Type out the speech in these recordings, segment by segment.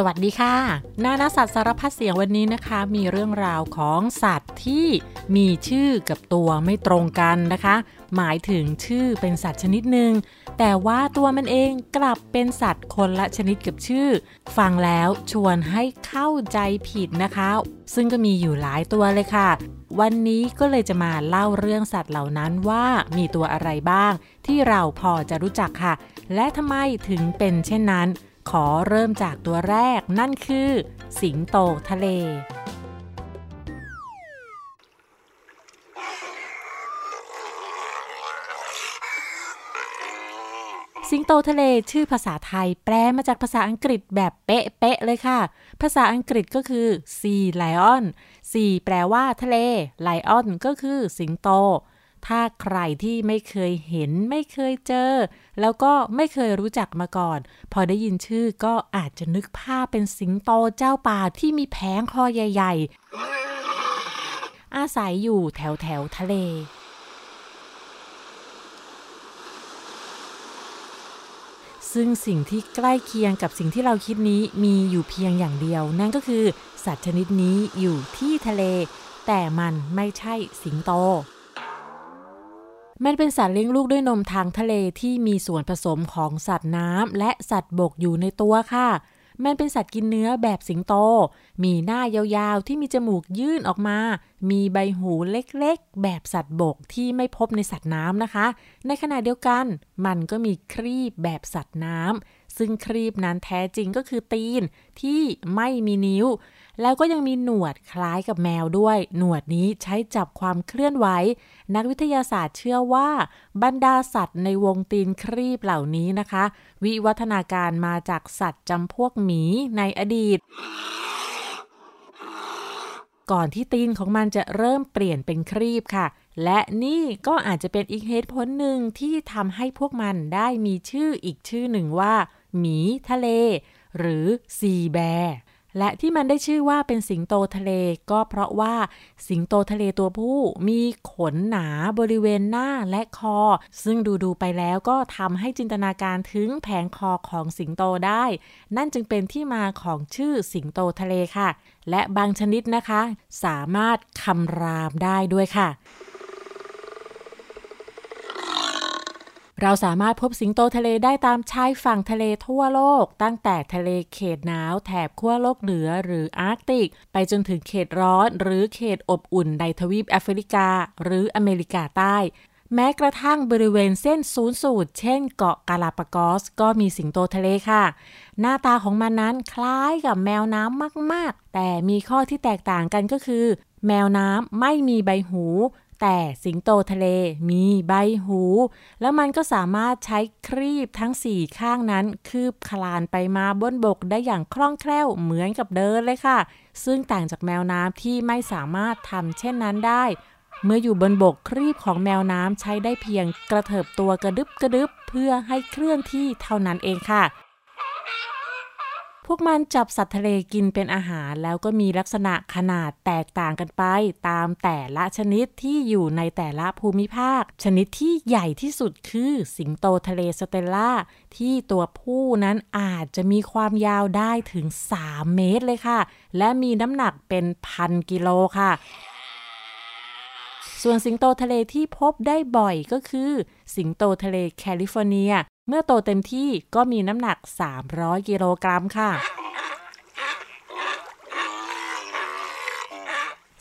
สวัสดีค่ะ นานาสัตว์สารพัดเสียงวันนี้นะคะ มีเรื่องราวของสัตว์ที่มีชื่อกับตัวไม่ตรงกันนะคะ หมายถึงชื่อเป็นสัตว์ชนิดหนึ่ง แต่ว่าตัวมันเองกลับเป็นสัตว์คนละชนิดกับชื่อ ฟังแล้วชวนให้เข้าใจผิดนะคะ ซึ่งก็มีอยู่หลายตัวเลยค่ะ วันนี้ก็เลยจะมาเล่าเรื่องสัตว์เหล่านั้นว่ามีตัวอะไรบ้าง ที่เราพอจะรู้จักค่ะ และทำไมถึงเป็นเช่นนั้น ขอเริ่มจากตัวแรกนั่นคือ สิงโตทะเล สิงโตทะเลชื่อภาษาไทย แปลมาจากภาษาอังกฤษแบบเป๊ะๆเลยค่ะ ภาษาอังกฤษก็คือ sea lion sea แปลว่าทะเล lion ก็คือสิงโต ถ้าใครที่ไม่เคยเห็นไม่เคยเจอ แล้วก็ไม่เคยรู้จักมาก่อน พอได้ยินชื่อก็อาจจะนึกภาพเป็นสิงโตเจ้าป่าที่มีแผงคอใหญ่ ๆ อาศัยอยู่แถวแถวทะเลซึ่งสิ่งที่ใกล้เคียงกับสิ่งที่เราคิดนี้มีอยู่เพียงอย่างเดียว นั่นก็คือ สัตว์ชนิดนี้อยู่ที่ทะเล แต่มันไม่ใช่สิงโต มันเป็นสัตว์เลี้ยงลูกด้วยนมทางทะเลที่มีส่วนผสมของสัตว์น้ำและสัตว์บกอยู่ในตัวค่ะ มันเป็นสัตว์กินเนื้อแบบสิงโต มีหน้ายาวๆที่มีจมูกยื่นออกมา มีใบหูเล็กๆ แบบสัตว์บกที่ไม่พบในสัตว์น้ำนะคะ ในขณะเดียวกัน มันก็มีครีบแบบสัตว์น้ำซึ่งครีบนั้นแท้จริงก็คือตีนที่ไม่มีนิ้ว แล้วก็ยังมีหนวดคล้ายกับแมวด้วย หนวดนี้ใช้จับความเคลื่อนไหว นักวิทยาศาสตร์เชื่อว่า บรรดาสัตว์ในวงตีนครีบเหล่านี้นะคะ วิวัฒนาการมาจากสัตว์จำพวกหมีในอดีตก่อนที่ตีนของมันจะเริ่มเปลี่ยนเป็นครีบค่ะ และนี่ก็อาจจะเป็นอีกเหตุผลหนึ่งที่ทำให้พวกมันได้มีชื่ออีกชื่อหนึ่งว่า หมีทะเล หรือซีแบร์ และที่มันได้ชื่อว่าเป็นสิงโตทะเลก็เพราะว่าสิงโตทะเลตัวผู้มีขนหนาบริเวณหน้าและคอ ซึ่งดูดูไปแล้วก็ทำให้จินตนาการถึงแผงคอของสิงโตได้ นั่นจึงเป็นที่มาของชื่อสิงโตทะเลค่ะ และบางชนิดนะคะ สามารถคำรามได้ด้วยค่ะ เราสามารถพบสิงโตทะเลได้ตามชายฝั่งทะเลทั่วโลก ตั้งแต่ทะเลเขตหนาวแถบขั้วโลกเหนือหรืออาร์กติก ไปจนถึงเขตร้อนหรือเขตอบอุ่นในทวีปแอฟริกา หรืออเมริกาใต้ แม้กระทั่งบริเวณเส้นศูนย์สูตร เช่นเกาะกาลาปากอส ก็มีสิงโตทะเลค่ะ หน้าตาของมันนั้นคล้ายกับแมวน้ำมาก ๆ แต่มีข้อที่แตกต่างกันก็คือ แมวน้ำไม่มีใบหู แต่สิงโตทะเลมีใบหู แล้วมันก็สามารถใช้ครีบทั้งสี่ข้างนั้น คืบคลานไปมาบนบกได้อย่างคล่องแคล่วเหมือนกับเดินเลยค่ะ ซึ่งต่างจากแมวน้ำที่ไม่สามารถทำเช่นนั้นได้ เมื่ออยู่บนบกครีบของแมวน้ำใช้ได้เพียงกระเถิบตัวกระดึบกระดึบเพื่อให้เคลื่อนที่เท่านั้นเองค่ะ พวกมันจับสัตว์ทะเลกินเป็นอาหารแล้วก็มีลักษณะขนาดแตกต่างกันไป ตามแต่ละชนิดที่อยู่ในแต่ละภูมิภาค ชนิดที่ใหญ่ที่สุดคือสิงโตทะเลสเตลล่า ที่ตัวผู้นั้นอาจจะมีความยาวได้ถึง 3 เมตรเลยค่ะ และมีน้ำหนักเป็นพันกิโลค่ะส่วนสิงโตทะเลที่พบได้บ่อยก็คือ สิงโตทะเลแคลิฟอร์เนีย เมื่อโตเต็มที่ก็มีน้ำหนัก 300 กิโลกรัมค่ะ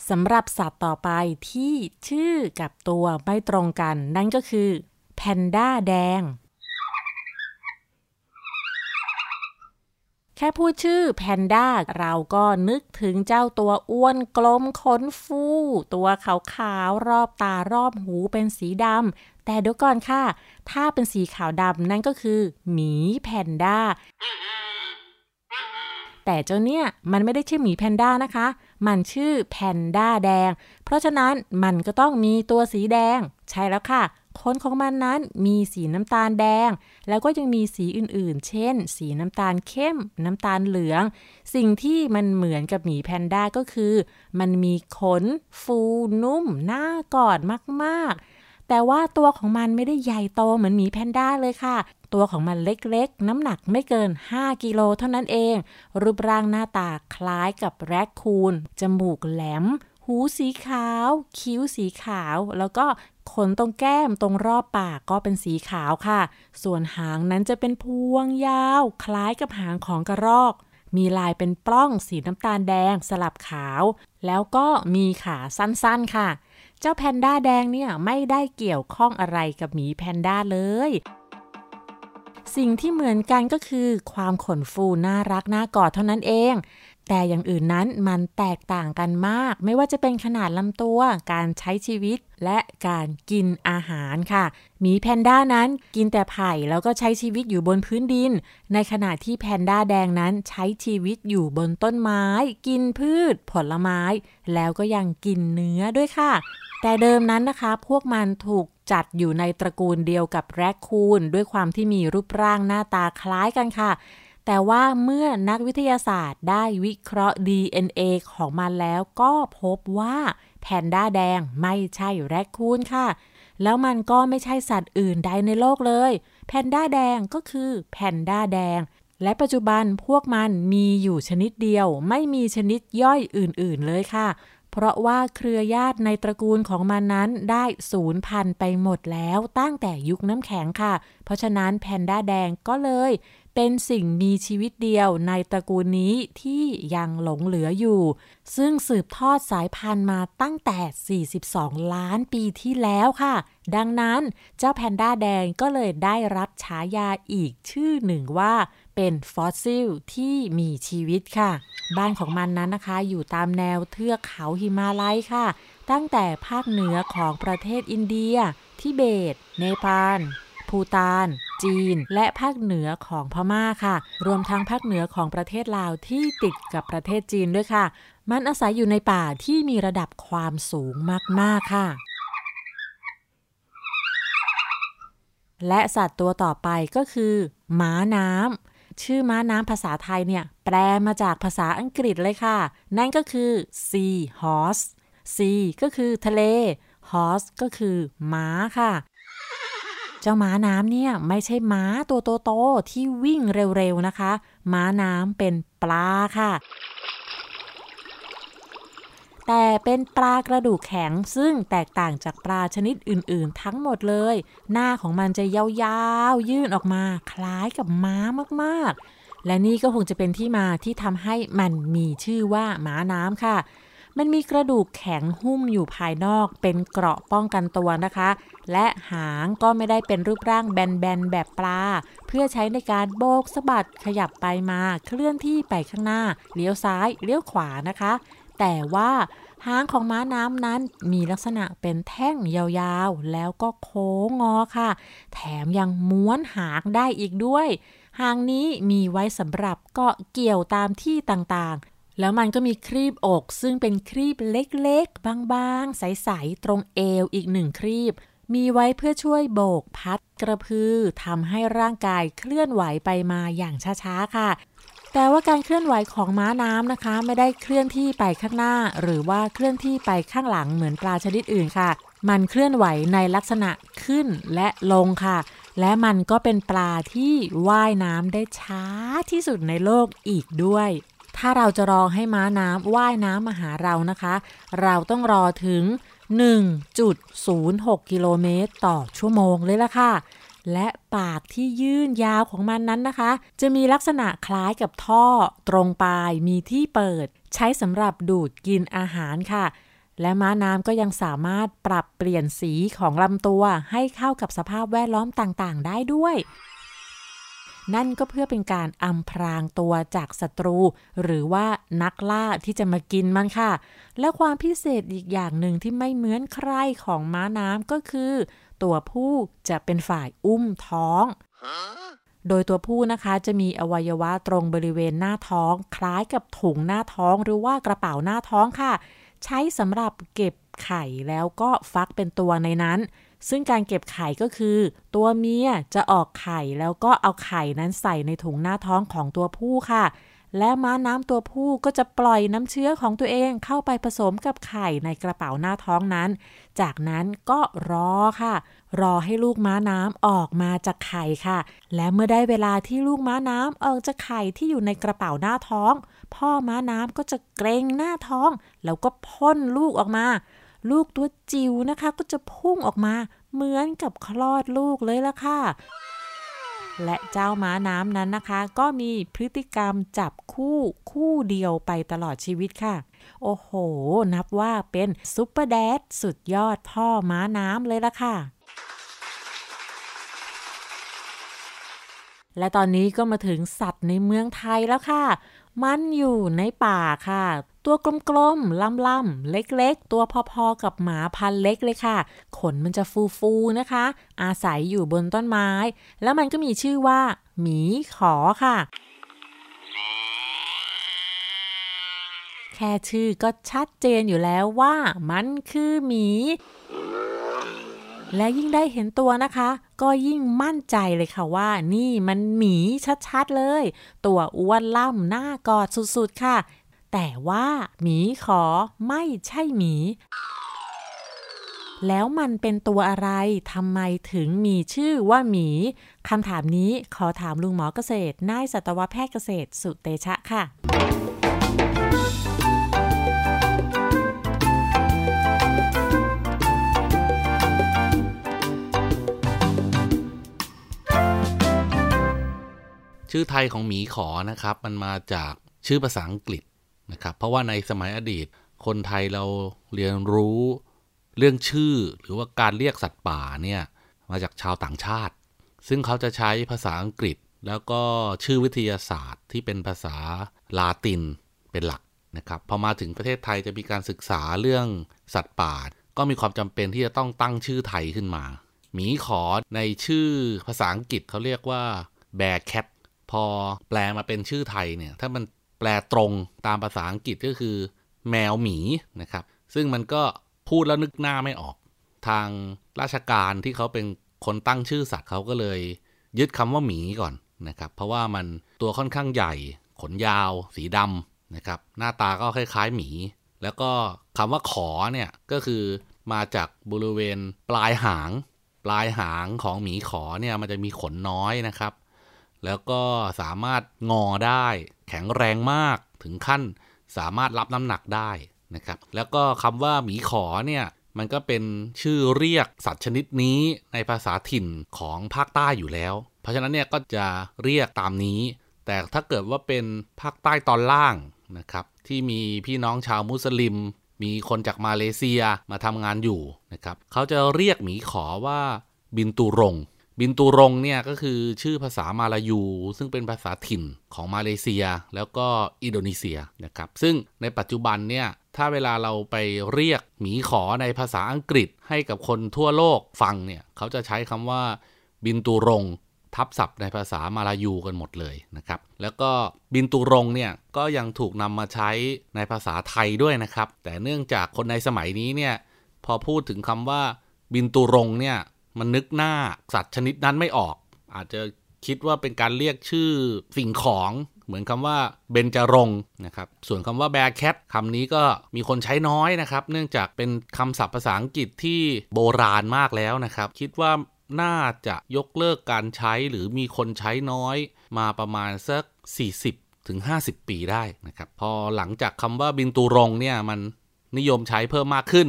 สำหรับสัตว์ต่อไปที่ชื่อกับตัวไม่ตรงกัน นั่นก็คือ แพนด้าแดง แค่พูดชื่อแพนด้าเราก็นึกถึงเจ้าตัวอ้วนกลมขนฟู ตัวขาวๆรอบตารอบหูเป็นสีดำแต่เดี๋ยวก่อนค่ะ ถ้าเป็นสีขาวดำนั่นก็คือหมีแพนด้าแต่เจ้าเนี่ยมันไม่ได้ชื่อหมีแพนด้านะคะ มันชื่อแพนด้าแดง เพราะฉะนั้นมันก็ต้องมีตัวสีแดง ใช่แล้วค่ะ ขนของมันนั้นมีสีน้ำตาลแดง แล้วก็ยังมีสีอื่นๆ เช่น สีน้ำตาลเข้ม น้ำตาลเหลือง สิ่งที่มันเหมือนกับหมีแพนด้าก็คือ มันมีขน ฟูนุ่มหน่ากอดมากๆ แต่ว่าตัวของมันไม่ได้ใหญ่โตเหมือนหมีแพนด้าเลยค่ะตัวของมันเล็กๆ น้ำหนักไม่เกิน 5 กิโลเท่านั้นเอง รูปร่างหน้าตาคล้ายกับแรคคูน จมูกแหลม หูสีขาว คิ้วสีขาว แล้วก็ขนตรงแก้มตรงรอบปากก็เป็นสีขาวค่ะ ส่วนหางนั้นจะเป็นพวงยาว คล้ายกับหางของกระรอก มีลายเป็นปล้องสีน้ำตาลแดงสลับขาว แล้วก็มีขาสั้นๆค่ะ เจ้าแพนด้าแดงเนี่ยไม่ได้เกี่ยวข้องอะไรกับหมีแพนด้าเลย สิ่งที่เหมือนกันก็คือ ความขนฟูน่ารักน่ากอดเท่านั้นเอง แต่อย่างอื่นนั้นมันแตกต่างกันมาก ไม่ว่าจะเป็นขนาดลำตัว การใช้ชีวิต และการกินอาหารค่ะหมีแพนด้านั้นกินแต่ไผ่แล้วก็ใช้ชีวิตอยู่บนพื้นดิน ในขณะที่แพนด้าแดงนั้นใช้ชีวิตอยู่บนต้นไม้ กินพืช ผลไม้ แล้วก็ยังกินเนื้อด้วยค่ะ แต่เดิมนั้นนะคะ พวกมันถูกจัดอยู่ในตระกูลเดียวกับแรคคูนด้วยความที่มีรูปร่างหน้าตาคล้ายกันค่ะ แต่ว่าเมื่อนักวิทยาศาสตร์ได้วิเคราะห์ DNA ของมันแล้วก็พบว่าแพนด้าแดงไม่ใช่แรคคูนค่ะ แล้วมันก็ไม่ใช่สัตว์อื่นใดในโลกเลย แพนด้าแดงก็คือแพนด้าแดง และปัจจุบันพวกมันมีอยู่ชนิดเดียว ไม่มีชนิดย่อยอื่นๆเลยค่ะ เพราะว่าเครือญาติในตระกูลของมันนั้นได้สูญพันธุ์ไปหมดแล้วตั้งแต่ยุคน้ำแข็งค่ะ เพราะฉะนั้นแพนด้าแดงก็เลย เป็นสิ่งมีชีวิตเดียวในตระกูลนี้ที่ยังหลงเหลืออยู่ ซึ่งสืบทอดสายพันธุ์มาตั้งแต่ 42 ล้านปีที่แล้วค่ะ ดังนั้นเจ้าแพนด้าแดงก็เลยได้รับฉายาอีกชื่อหนึ่งว่าเป็นฟอสซิลที่มีชีวิตค่ะ บ้านของมันนั้นนะคะ อยู่ตามแนวเทือกเขาหิมาลัยค่ะ ตั้งแต่ภาคเหนือของประเทศอินเดีย ทิเบต เนปาล ภูตาน จีน และภาคเหนือของพม่าค่ะ รวมทั้งภาคเหนือของประเทศลาวที่ติดกับประเทศจีนด้วยค่ะ มันอาศัยอยู่ในป่าที่มีระดับความสูงมาก ๆ ค่ะ และสัตว์ตัวต่อไปก็คือม้าน้ำชื่อม้าน้ำภาษาไทยเนี่ย แปลมาจากภาษาอังกฤษเลยค่ะ นั่นก็คือ sea horse sea ก็คือทะเล horse ก็คือม้าค่ะ จ้าม้าน้ำเนี่ยไม่ใช่ม้าตัวโตๆที่วิ่งเร็วๆนะคะ ม้าน้ำเป็นปลาค่ะ แต่เป็นปลากระดูกแข็งซึ่งแตกต่างจากปลาชนิดอื่นๆ ทั้งหมดเลย หน้าของมันจะยาวๆ ยื่นออกมาคล้ายกับม้ามากๆ และนี่ก็คงจะเป็นที่มาที่ทำให้มันมีชื่อว่าม้าน้ำค่ะ มันมีกระดูกแข็งหุ้มอยู่ภายนอกเป็นเกราะป้องกันตัวนะคะ และหางก็ไม่ได้เป็นรูปร่างแบนๆแบบปลา เพื่อใช้ในการโบกสะบัดขยับไปมาเคลื่อนที่ไปข้างหน้า เลี้ยวซ้ายเลี้ยวขวานะคะ แต่ว่าหางของม้าน้ำนั้นมีลักษณะเป็นแท่งยาวๆ แล้วก็โค้งงอค่ะ แถมยังม้วนหางได้อีกด้วย หางนี้มีไว้สำหรับเกาะเกี่ยวตามที่ต่างๆ แล้วมันก็มีครีบอก ซึ่งเป็นครีบเล็กๆ บางๆ ใสๆ ตรงเอวอีกหนึ่งครีบ มีไว้เพื่อช่วยโบกพัดกระพือทำให้ร่างกายเคลื่อนไหวไปมาอย่างช้าๆ ค่ะ แต่ว่าการเคลื่อนไหวของม้าน้ำนะคะ ไม่ได้เคลื่อนที่ไปข้างหน้า หรือว่าเคลื่อนที่ไปข้างหลังเหมือนปลาชนิดอื่นค่ะ มันเคลื่อนไหวในลักษณะขึ้นและลงค่ะ และมันก็เป็นปลาที่ว่ายน้ำได้ช้าที่สุดในโลกอีกด้วย ถ้าเราจะรอให้ม้าน้ำว่ายน้ำมาหาเรานะคะ เราต้องรอถึง 1.06 กิโลเมตรต่อชั่วโมงเลยละค่ะ และปากที่ยื่นยาวของมันนั้นนะคะ จะมีลักษณะคล้ายกับท่อ ตรงปลายมีที่เปิด ใช้สำหรับดูดกินอาหารค่ะ และม้าน้ำก็ยังสามารถปรับเปลี่ยนสีของลำตัวให้เข้ากับสภาพแวดล้อมต่างๆ ได้ด้วย นั่นก็เพื่อเป็นการอำพรางตัวจากศัตรู หรือว่านักล่าที่จะมากินมันค่ะ และความพิเศษอีกอย่างหนึ่งที่ไม่เหมือนใครของม้าน้ำก็คือ ตัวผู้จะเป็นฝ่ายอุ้มท้อง โดยตัวผู้นะคะจะมีอวัยวะตรงบริเวณหน้าท้อง คล้ายกับถุงหน้าท้องหรือว่ากระเป๋าหน้าท้องค่ะ ใช้สำหรับเก็บไข่แล้วก็ฟักเป็นตัวในนั้น ซึ่งการเก็บไข่ก็คือ ตัวเมียจะออกไข่แล้วก็เอาไข่นั้นใส่ในถุงหน้าท้องของตัวผู้ค่ะ และม้าน้ำตัวผู้ก็จะปล่อยน้ำเชื้อของตัวเองเข้าไปผสมกับไข่ในกระเป๋าหน้าท้องนั้น จากนั้นก็รอค่ะ รอให้ลูกม้าน้ำออกมาจากไข่ค่ะ และเมื่อได้เวลาที่ลูกม้าน้ำออกจากไข่ที่อยู่ในกระเป๋าหน้าท้อง พ่อม้าน้ำก็จะเกรงหน้าท้อง แล้วก็พ่นลูกออกมาลูกตัวจิ๋วนะคะก็จะพุ่งออกมา เหมือนกับคลอดลูกเลยละค่ะ และเจ้าม้าน้ำนั้นนะคะ ก็มีพฤติกรรมจับคู่คู่เดียวไปตลอดชีวิตค่ะ โอ้โห นับว่าเป็นซุปเปอร์แดดสุดยอดพ่อม้าน้ำเลยละค่ะและตอนนี้ก็มาถึงสัตว์ในเมืองไทยแล้วค่ะ มันอยู่ในป่าค่ะ ตัวกลมๆล่ำๆเล็กๆ ตัวพอๆกับหมาพันเล็กเลยค่ะ ขนมันจะฟูๆนะคะ อาศัยอยู่บนต้นไม้ แล้วมันก็มีชื่อว่าหมีขอค่ะ แค่ชื่อก็ชัดเจนอยู่แล้วว่ามันคือหมี และยิ่งได้เห็นตัวนะคะ ก็ยิ่งมั่นใจเลยค่ะว่า นี่มันหมีชัดๆเลย ตัวอ้วนล่ำหน้ากอดสุดๆค่ะ แต่ว่าหมีขอไม่ใช่หมีแล้วมันเป็นตัวอะไร ทำไมถึงมีชื่อว่าหมี คำถามนี้ขอถามลุงหมอเกษตร นายสัตวแพทย์เกษตรสุเตชะค่ะ ชื่อไทยของหมีขอนะครับ มันมาจากชื่อภาษาอังกฤษนะครับ เพราะว่าในสมัยอดีต คนไทยเราเรียนรู้เรื่องชื่อหรือว่าการเรียกสัตว์ป่าเนี่ยมาจากชาวต่างชาติ ซึ่งเขาจะใช้ภาษาอังกฤษ แล้วก็ชื่อวิทยาศาสตร์ที่เป็นภาษาลาตินเป็นหลักนะครับพอมาถึงประเทศไทยจะมีการศึกษาเรื่องสัตว์ป่า ก็มีความจำเป็นที่จะต้องตั้งชื่อไทยขึ้นมา หมีขอในชื่อภาษาอังกฤษเขาเรียกว่า bear cat พอแปลมาเป็นชื่อไทยเนี่ย ถ้ามันแปลตรงตามภาษาอังกฤษก็คือ แมวหมีนะครับ ซึ่งมันก็พูดแล้วนึกหน้าไม่ออก ทางราชการที่เขาเป็นคนตั้งชื่อสัตว์เขาก็เลย ยึดคำว่าหมีก่อนนะครับ เพราะว่ามันตัวค่อนข้างใหญ่ ขนยาว สีดำนะครับ หน้าตาก็คล้ายๆหมี แล้วก็คำว่าขอเนี่ยก็คือมาจากบริเวณปลายหาง ปลายหางของหมีขอเนี่ยมันจะมีขนน้อยนะครับ แล้วก็สามารถงอได้ แข็งแรงมากถึงขั้นสามารถรับน้ำหนักได้นะครับ แล้วก็คำว่าหมีขอเนี่ยมันก็เป็นชื่อเรียกสัตว์ชนิดนี้ในภาษาถิ่นของภาคใต้อยู่แล้ว เพราะฉะนั้นเนี่ยก็จะเรียกตามนี้ แต่ถ้าเกิดว่าเป็นภาคใต้ตอนล่างนะครับ ที่มีพี่น้องชาวมุสลิม มีคนจากมาเลเซียมาทำงานอยู่นะครับ เขาจะเรียกหมีขอว่าบินตูรง บินตูรงเนี่ยก็คือชื่อภาษามาลายู ซึ่งเป็นภาษาถิ่นของมาเลเซีย แล้วก็อินโดนีเซียนะครับซึ่งในปัจจุบันเนี่ยถ้าเวลาเราไปเรียกหมีขอในภาษาอังกฤษให้กับคนทั่วโลกฟังเนี่ยเขาจะใช้คำว่าบินตูรงทับศัพท์ในภาษามาลายูกันหมดเลยนะครับ แล้วก็บินตูรงเนี่ยก็ยังถูกนำมาใช้ในภาษาไทยด้วยนะครับ แต่เนื่องจากคนในสมัยนี้เนี่ยพอพูดถึงคำว่าบินตูรงเนี่ย มันนึกหน้าสัตว์ชนิดนั้นไม่ออก อาจจะคิดว่าเป็นการเรียกชื่อสิ่งของเหมือนคำว่าเบญจรงนะครับ ส่วนคำว่าแบร์แคทคำนี้ก็มีคนใช้น้อยนะครับ เนื่องจากเป็นคำศัพท์ภาษาอังกฤษที่โบราณมากแล้วนะครับ คิดว่าน่าจะยกเลิกการใช้หรือมีคนใช้น้อย มาประมาณสัก 40 ถึง 50 ปีได้นะครับ พอหลังจากคำว่าบินตูรงเนี่ยมันนิยมใช้เพิ่มมากขึ้น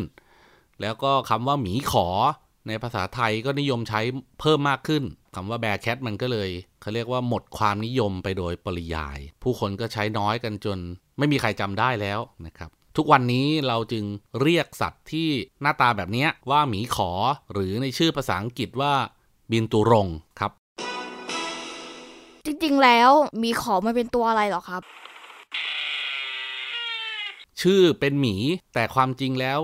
แล้วก็คำว่าหมีขอ ในภาษาไทยก็นิยมใช้เพิ่มมากขึ้นคำว่าแบร์แคทมันก็เลยเขาเรียกว่าหมดความนิยมไปโดยปริยาย ผู้คนก็ใช้น้อยกันจน ไม่มีใครจำได้แล้วนะครับทุกวันนี้เราจึงเรียกสัตว์ที่หน้าตาแบบนี้ว่าหมีขอ หรือในชื่อภาษาอังกฤษว่าบินตูรงครับ จริงๆแล้วมีขอมันเป็นตัวอะไรหรอครับ ชื่อเป็นหมีแต่ความจริงแล้ว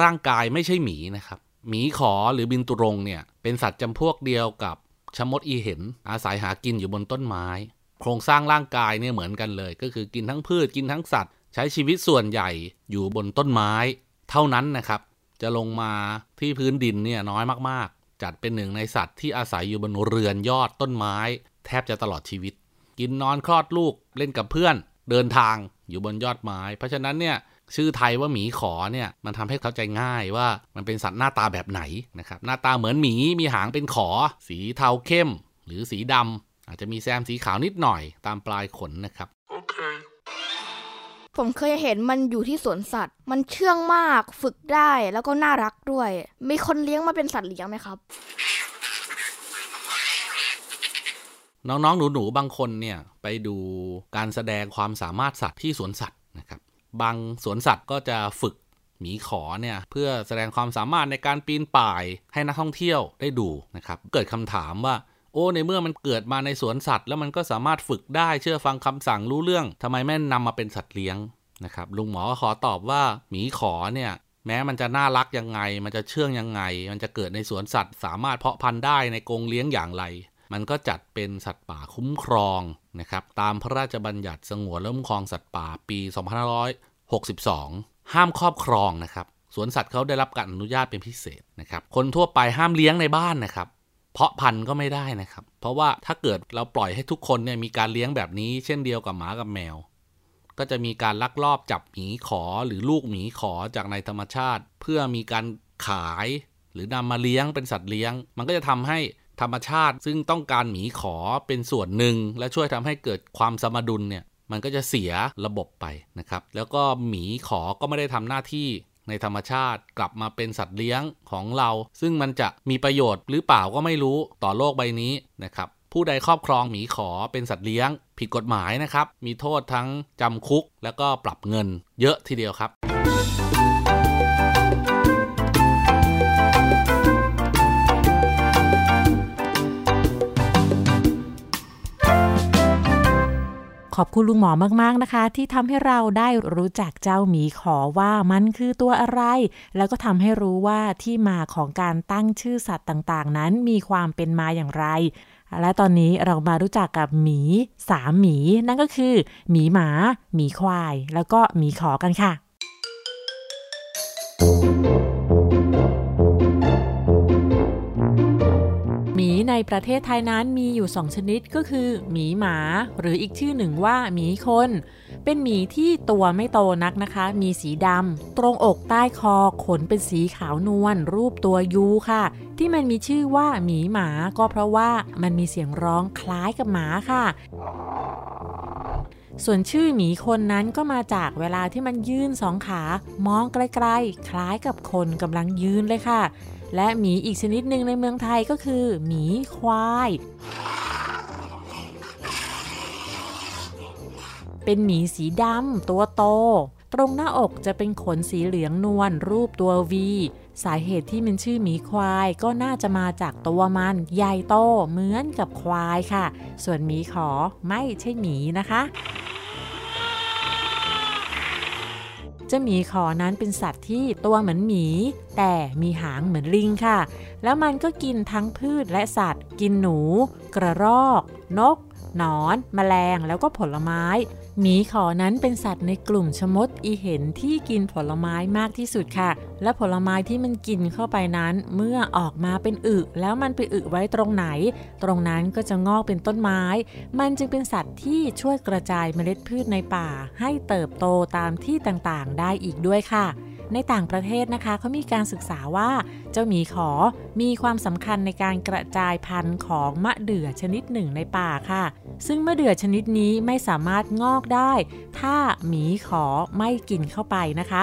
ร่างกายไม่ใช่หมีนะครับ หมีขอหรือบินตุรงเนี่ยเป็นสัตว์จำพวกเดียวกับชมดอีเห็น อาศัยหากินอยู่บนต้นไม้ โครงสร้างร่างกายเนี่ยเหมือนกันเลย ก็คือกินทั้งพืชกินทั้งสัตว์ ใช้ชีวิตส่วนใหญ่อยู่บนต้นไม้ เท่านั้นนะครับ จะลงมาที่พื้นดินเนี่ยน้อยมากๆ จัดเป็นหนึ่งในสัตว์ที่อาศัยอยู่บนเรือนยอดต้นไม้ แทบจะตลอดชีวิต กินนอนคลอดลูกเล่นกับเพื่อนเดินทางอยู่บนยอดไม้ เพราะฉะนั้นเนี่ย ชื่อไทยว่าหมีขอเนี่ยมันทำให้เข้าใจง่ายว่ามันเป็นสัตว์หน้าตาแบบไหนนะครับหน้าตาเหมือนหมีมีหางเป็นขอ สีเทาเข้ม หรือสีดำอาจจะมีแซมสีขาวนิดหน่อยตามปลายขนนะครับ Okay. ผมเคยเห็นมันอยู่ที่สวนสัตว์ มันเชื่องมากฝึกได้แล้วก็น่ารักด้วย มีคนเลี้ยงมาเป็นสัตว์เลี้ยงไหมครับ น้องๆหนูๆบางคนเนี่ยไปดูการแสดงความสามารถสัตว์ที่สวนสัตว์นะครับ บางสวนสัตว์ก็จะฝึกหมีขอเนี่ยเพื่อแสดงความสามารถในการปีนป่ายให้นักท่องเที่ยวได้ดูนะครับ เกิดคำถามว่า โอ้ในเมื่อมันเกิดมาในสวนสัตว์ แล้วมันก็สามารถฝึกได้เชื่อฟังคำสั่งรู้เรื่องทำไมแม่นำมาเป็นสัตว์เลี้ยงนะครับลุงหมอก็ขอตอบว่าหมีขอเนี่ยแม้มันจะน่ารักยังไง มันจะเชื่องยังไง มันจะเกิดในสวนสัตว์ สามารถเพาะพันธุ์ได้ในกรงเลี้ยงอย่างไร มันก็จัดเป็นสัตว์ป่าคุ้มครองนะครับตามพระราชบัญญัติสงวนและคุ้มครองสัตว์ป่าปี 2562 ห้ามครอบครองนะครับสวนสัตว์เขาได้รับการอนุญาตเป็นพิเศษนะครับคนทั่วไปห้ามเลี้ยงในบ้านนะครับ เพาะพันธุ์ก็ไม่ได้นะครับ เพราะว่าถ้าเกิดเราปล่อยให้ทุกคนเนี่ยมีการเลี้ยงแบบนี้ เช่นเดียวกับหมากับแมว ก็จะมีการลักลอบจับหมีขอหรือลูกหมีขอจากในธรรมชาติ เพื่อมีการขายหรือนำมาเลี้ยงเป็นสัตว์เลี้ยง มันก็จะทำให้ ธรรมชาติ ซึ่งต้องการหมีขอเป็นส่วนหนึ่ง และช่วยทำให้เกิดความสมดุลเนี่ยมันก็จะเสียระบบไปนะครับ แล้วก็หมีขอก็ไม่ได้ทำหน้าที่ในธรรมชาติกลับมาเป็นสัตว์เลี้ยงของเรา ซึ่งมันจะมีประโยชน์หรือเปล่าก็ไม่รู้ต่อโลกใบนี้นะครับผู้ใดครอบครองหมีขอเป็นสัตว์เลี้ยง ผิดกฎหมายนะครับ มีโทษทั้งจำคุก แล้วก็ปรับเงิน เยอะทีเดียวครับ อบคุณลุงหมอมากๆนะคะ ที่ทำให้เราได้รู้จักเจ้าหมีขอว่ามันคือตัวอะไร แล้วก็ทำให้รู้ว่าที่มาของการตั้งชื่อสัตว์ต่างๆ นั้นมีความเป็นมาอย่างไร และตอนนี้เรามารู้จักกับหมีสามหมี นั่นก็คือ หมีหมา หมีควาย แล้วก็หมีขอกันค่ะ ในประเทศไทยนั้นมีอยู่สองชนิดก็คือ หมีหมา หรืออีกชื่อหนึ่งว่าหมีคน เป็นหมีที่ตัวไม่โตนักนะคะ มีสีดำตรงอกใต้คอขนเป็นสีขาวนวลรูปตัวยูค่ะ ที่มันมีชื่อว่าหมีหมาก็เพราะว่ามันมีเสียงร้องคล้ายกับหมาค่ะส่วนชื่อหมีคนนั้นก็มาจากเวลาที่มันยื่นสองขา มองไกลๆ คล้ายกับคนกำลังยืนเลยค่ะ และหมีอีกชนิดหนึ่งในเมืองไทยก็คือ หมีควาย เป็นหมีสีดำตัวโต ตรงหน้าอกจะเป็นขนสีเหลืองนวลรูปตัว V สาเหตุที่มันชื่อหมีควายก็น่าจะมาจากตัวมันใหญ่โตเหมือนกับควายค่ะ ส่วนหมีขอไม่ใช่หมีนะคะ เจ้าหมีขอนั้นเป็นสัตว์ที่ตัวเหมือนหมี แต่มีหางเหมือนลิงค่ะ แล้วมันก็กินทั้งพืชและสัตว์ กินหนู กระรอก นก หนอนแมลงแล้วก็ผลไม้ หมีขอนั้นเป็นสัตว์ในกลุ่มชมดอีเห็นที่กินผลไม้มากที่สุดค่ะ และผลไม้ที่มันกินเข้าไปนั้น เมื่อออกมาเป็นอึแล้วมันไปอึไว้ตรงไหน ตรงนั้นก็จะงอกเป็นต้นไม้ มันจึงเป็นสัตว์ที่ช่วยกระจายเมล็ดพืชในป่า ให้เติบโตตามที่ต่างๆ ได้อีกด้วยค่ะ ในต่างประเทศนะคะเขามีการศึกษาว่าเจ้าหมีขอมีความสำคัญในการกระจายพันธุ์ของมะเดื่อชนิดหนึ่งในป่าค่ะ ซึ่งมะเดื่อชนิดนี้ไม่สามารถงอกได้ ถ้าหมีขอไม่กินเข้าไปนะคะ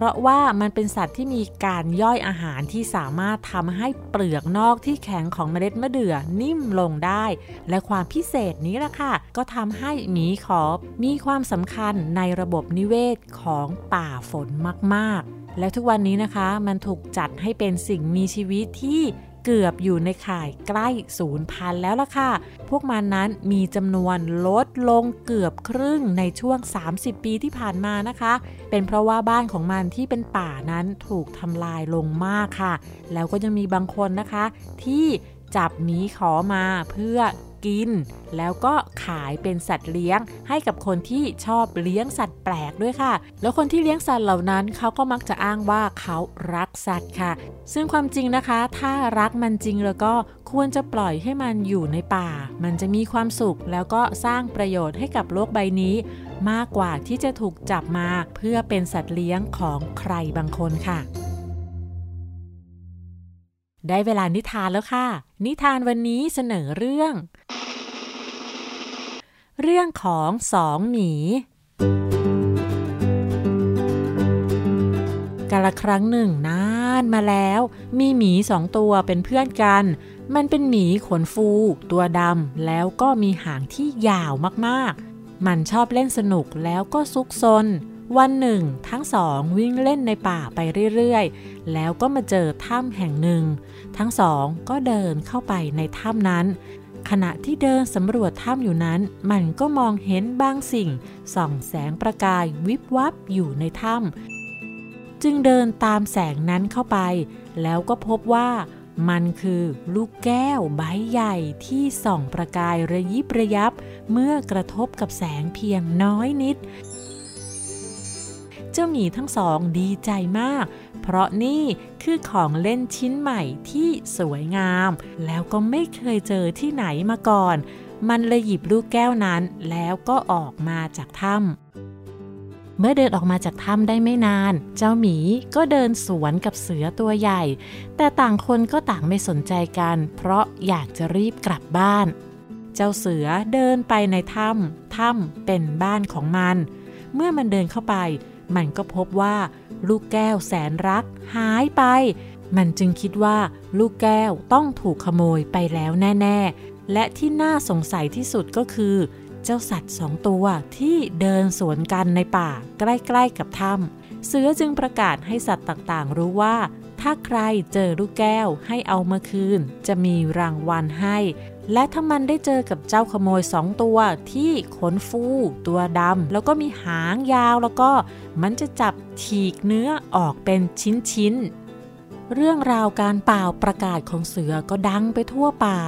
เพราะว่ามันเป็นสัตว์ที่มีการย่อยอาหารที่สามารถทำให้เปลือกนอกที่แข็งของเมล็ดมะเดื่อนิ่มลงได้ และความพิเศษนี้แหละค่ะ ก็ทำให้หมีขอมีความสำคัญในระบบนิเวศของป่าฝนมาก ๆ และทุกวันนี้นะคะ มันถูกจัดให้เป็นสิ่งมีชีวิตที่ เกือบอยู่ในข่ายใกล้ศูนย์พันแล้วล่ะค่ะ พวกมันนั้นมีจำนวนลดลงเกือบครึ่งในช่วง 30 ปีที่ผ่านมานะคะ เป็นเพราะว่าบ้านของมันที่เป็นป่านั้นถูกทำลายลงมากค่ะ แล้วก็ยังมีบางคนนะคะ ที่จับหมีขอมาเพื่อ กิน แล้วก็ขายเป็นสัตว์เลี้ยง ให้กับคนที่ชอบเลี้ยงสัตว์แปลกด้วยค่ะ แล้วคนที่เลี้ยงสัตว์เหล่านั้นเขาก็มักจะอ้างว่าเขารักสัตว์ค่ะ ซึ่งความจริงนะคะ ถ้ารักมันจริงแล้วก็ควรจะปล่อยให้มันอยู่ในป่า มันจะมีความสุขแล้วก็สร้างประโยชน์ให้กับโลกใบนี้ มากกว่าที่จะถูกจับมาเพื่อเป็นสัตว์เลี้ยงของใครบางคนค่ะ ได้เวลานิทานแล้วค่ะ นิทานวันนี้เสนอเรื่อง เรื่องของสองหมี กาละครั้งหนึ่งนานมาแล้ว มีหมีสองตัวเป็นเพื่อนกัน มันเป็นหมีขนฟู ตัวดำแล้วก็มีหางที่ยาวมากๆ มันชอบเล่นสนุกแล้วก็ซุกซน วันหนึ่ง ทั้งสองวิ่งเล่นในป่าไปเรื่อยๆ แล้วก็มาเจอถ้ำแห่งหนึ่ง ทั้งสองก็เดินเข้าไปในถ้ำนั้น ขณะที่เดินสำรวจถ้ำอยู่นั้น มันก็มองเห็นบางสิ่ง ส่องแสงประกายวิบวับอยู่ในถ้ำจึงเดินตามแสงนั้นเข้าไป แล้วก็พบว่ามันคือลูกแก้วใบใหญ่ที่ส่องประกายระยิบระยับ เมื่อกระทบกับแสงเพียงน้อยนิด จ้าหมีทั้งสองดีใจมาก เพราะนี่คือของเล่นชิ้นใหม่ที่สวยงาม แล้วก็ไม่เคยเจอที่ไหนมาก่อน มันเลยหยิบลูกแก้วนั้น แล้วก็ออกมาจากถ้ำเมื่อเดินออกมาจากถ้ำได้ไม่นาน เจ้าหมีก็เดินสวนกับเสือตัวใหญ่ แต่ต่างคนก็ต่างไม่สนใจกัน เพราะอยากจะรีบกลับบ้าน เจ้าเสือเดินไปในถ้ำถ้ำเป็นบ้านของมัน เมื่อมันเดินเข้าไป มันก็พบว่า ลูกแก้วแสนรักหายไป มันจึงคิดว่า ลูกแก้วต้องถูกขโมยไปแล้วแน่ ๆ และที่น่าสงสัยที่สุดก็คือ เจ้าสัตว์สองตัวที่เดินสวนกันในป่า ใกล้ ๆ กับถ้ำเสือจึงประกาศให้สัตว์ต่างๆ รู้ว่าถ้าใครเจอลูกแก้วให้เอามาคืน จะมีรางวัลให้ และถ้ามันได้เจอกับเจ้าขโมยสองตัวที่ขนฟู ตัวดำแล้วก็มีหางยาวแล้วก็มันจะจับฉีกเนื้อออกเป็นชิ้นๆ เรื่องราวการเป่าประกาศของเสือก็ดังไปทั่วป่า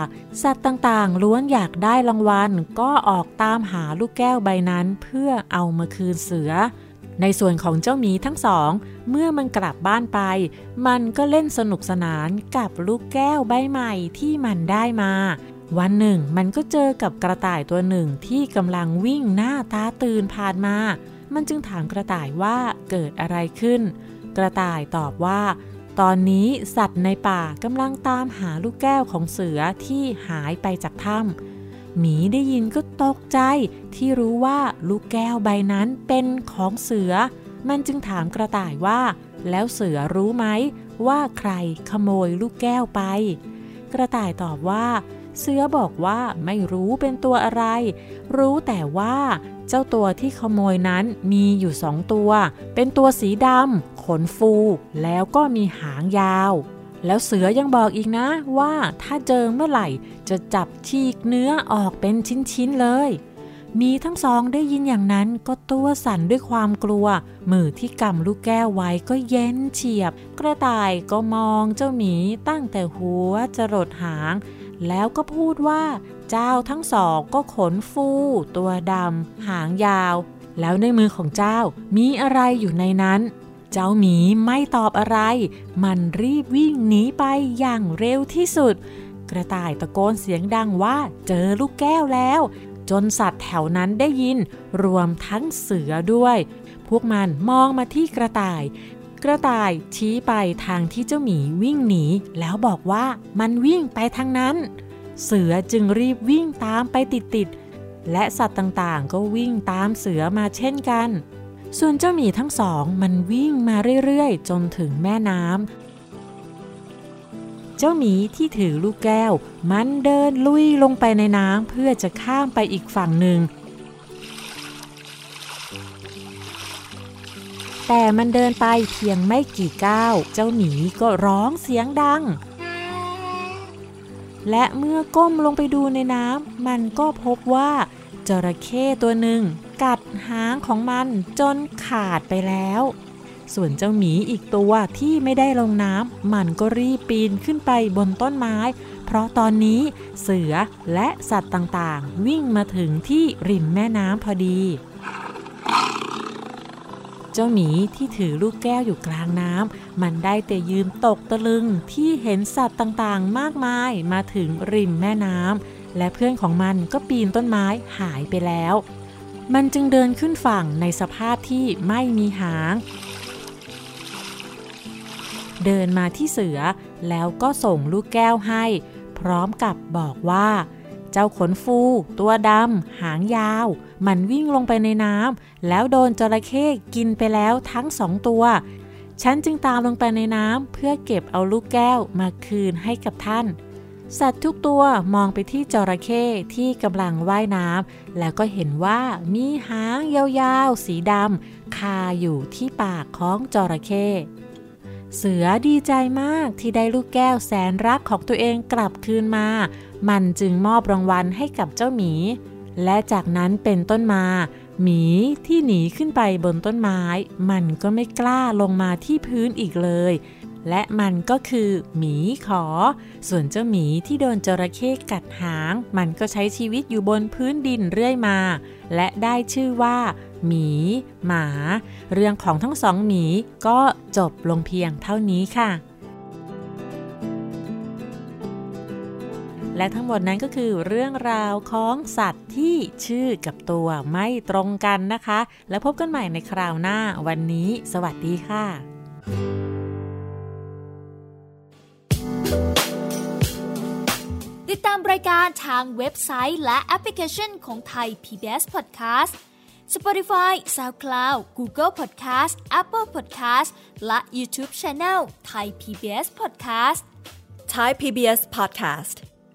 สัตว์ต่างๆ ล้วนอยากได้รางวัลก็ออกตามหาลูกแก้วใบนั้นเพื่อเอามาคืนเสือในส่วนของเจ้าหมีทั้งสอง เมื่อมันกลับบ้านไป มันก็เล่นสนุกสนานกับลูกแก้วใบใหม่ที่มันได้มา วันหนึ่งมันก็เจอกับกระต่ายตัวหนึ่งที่กำลังวิ่งหน้าตาตื่นผ่านมา มันจึงถามกระต่ายว่าเกิดอะไรขึ้น กระต่ายตอบว่า ตอนนี้สัตว์ในป่ากำลังตามหาลูกแก้วของเสือที่หายไปจากถ้ำหมีได้ยินก็ตกใจที่รู้ว่าลูกแก้วใบนั้นเป็นของเสือ มันจึงถามกระต่ายว่า แล้วเสือรู้ไหมว่าใครขโมยลูกแก้วไป กระต่ายตอบว่า เสือบอกว่าไม่รู้เป็นตัวอะไร รู้แต่ว่าเจ้าตัวที่ขโมยนั้นมีอยู่สองตัว เป็นตัวสีดำขนฟู แล้วก็มีหางยาว แล้วเสือยังบอกอีกนะว่าถ้าเจอเมื่อไหร่จะจับฉีกเนื้อออกเป็นชิ้นๆเลยมีทั้งสองได้ยินอย่างนั้นก็ตัวสั่นด้วยความกลัว มือที่กำลูกแก้วไว้ก็เย็นเฉียบ กระต่ายก็มองเจ้าหมีตั้งแต่หัวจรดหาง แล้วก็พูดว่า เจ้าทั้งสองก็ขนฟู ตัวดำหางยาว แล้วในมือของเจ้ามีอะไรอยู่ในนั้น เจ้าหมีไม่ตอบอะไร มันรีบวิ่งหนีไปอย่างเร็วที่สุด กระต่ายตะโกนเสียงดังว่าเจอลูกแก้วแล้ว จนสัตว์แถวนั้นได้ยิน รวมทั้งเสือด้วย พวกมันมองมาที่กระต่าย กระต่ายชี้ไปทางที่เจ้าหมีวิ่งหนี แล้วบอกว่ามันวิ่งไปทางนั้น เสือจึงรีบวิ่งตามไปติดๆ และสัตว์ต่างๆ ก็วิ่งตามเสือมาเช่นกัน ส่วนเจ้าหมีทั้งสองมันวิ่งมาเรื่อยๆ จนถึงแม่น้ำ เจ้าหมีที่ถือลูกแก้ว มันเดินลุยลงไปในน้ำเพื่อจะข้ามไปอีกฝั่งหนึ่ง แต่มันเดินไปเพียงไม่กี่ก้าว เจ้าหมีก็ร้องเสียงดัง และเมื่อก้มลงไปดูในน้ำมันก็พบว่าจระเข้ตัวหนึ่ง กัดหางของมันจนขาดไปแล้ว ส่วนเจ้าหมีอีกตัวที่ไม่ได้ลงน้ำมันก็รีบปีนขึ้นไปบนต้นไม้ เพราะตอนนี้เสือและสัตว์ต่างๆ วิ่งมาถึงที่ริมแม่น้ำพอดี จ้าหมีที่ถือลูกแก้วอยู่กลางน้ำมันได้แต่ยืนตกตะลึงที่เห็นสัตว์ต่างๆ มากมายมาถึงริมแม่น้ำและเพื่อนของมันก็ปีนต้นไม้หายไปแล้ว มันจึงเดินขึ้นฝั่งในสภาพที่ไม่มีหาง เดินมาที่เสือแล้วก็ส่งลูกแก้วให้ พร้อมกับบอกว่า เจ้าขนฟู ตัวดำหางยาว มันวิ่งลงไปในน้ำ แล้วโดนจระเข้กินไปแล้วทั้งสองตัว ฉันจึงตามลงไปในน้ำเพื่อเก็บเอาลูกแก้วมาคืนให้กับท่าน สัตว์ทุกตัวมองไปที่จระเข้ที่กำลังว่ายน้ำแล้วก็เห็นว่ามีหางยาวๆ สีดำคาอยู่ที่ปากของจระเข้เสือดีใจมากที่ได้ลูกแก้วแสนรักของตัวเองกลับคืนมา มันจึงมอบรางวัลให้กับเจ้าหมี และจากนั้นเป็นต้นมา หมีที่หนีขึ้นไปบนต้นไม้ มันก็ไม่กล้าลงมาที่พื้นอีกเลย และมันก็คือหมีขอ ส่วนเจ้าหมีที่โดนจระเข้กัดหาง มันก็ใช้ชีวิตอยู่บนพื้นดินเรื่อยมา และได้ชื่อว่า หมี หมา เรื่องของทั้งสองหมีก็จบลงเพียงเท่านี้ค่ะ และทั้งหมดนั้นก็คือเรื่องราวของสัตว์ที่ชื่อกับตัวไม่ตรงกันนะคะ แล้วพบกันใหม่ในคราวหน้าวันนี้ สวัสดีค่ะ ติดตามรายการทางเว็บไซต์และแอปพลิเคชันของไทย PBS Podcast Spotify SoundCloud Google Podcast Apple Podcast และ YouTube Channel Thai PBS Podcast Thai PBS Podcast.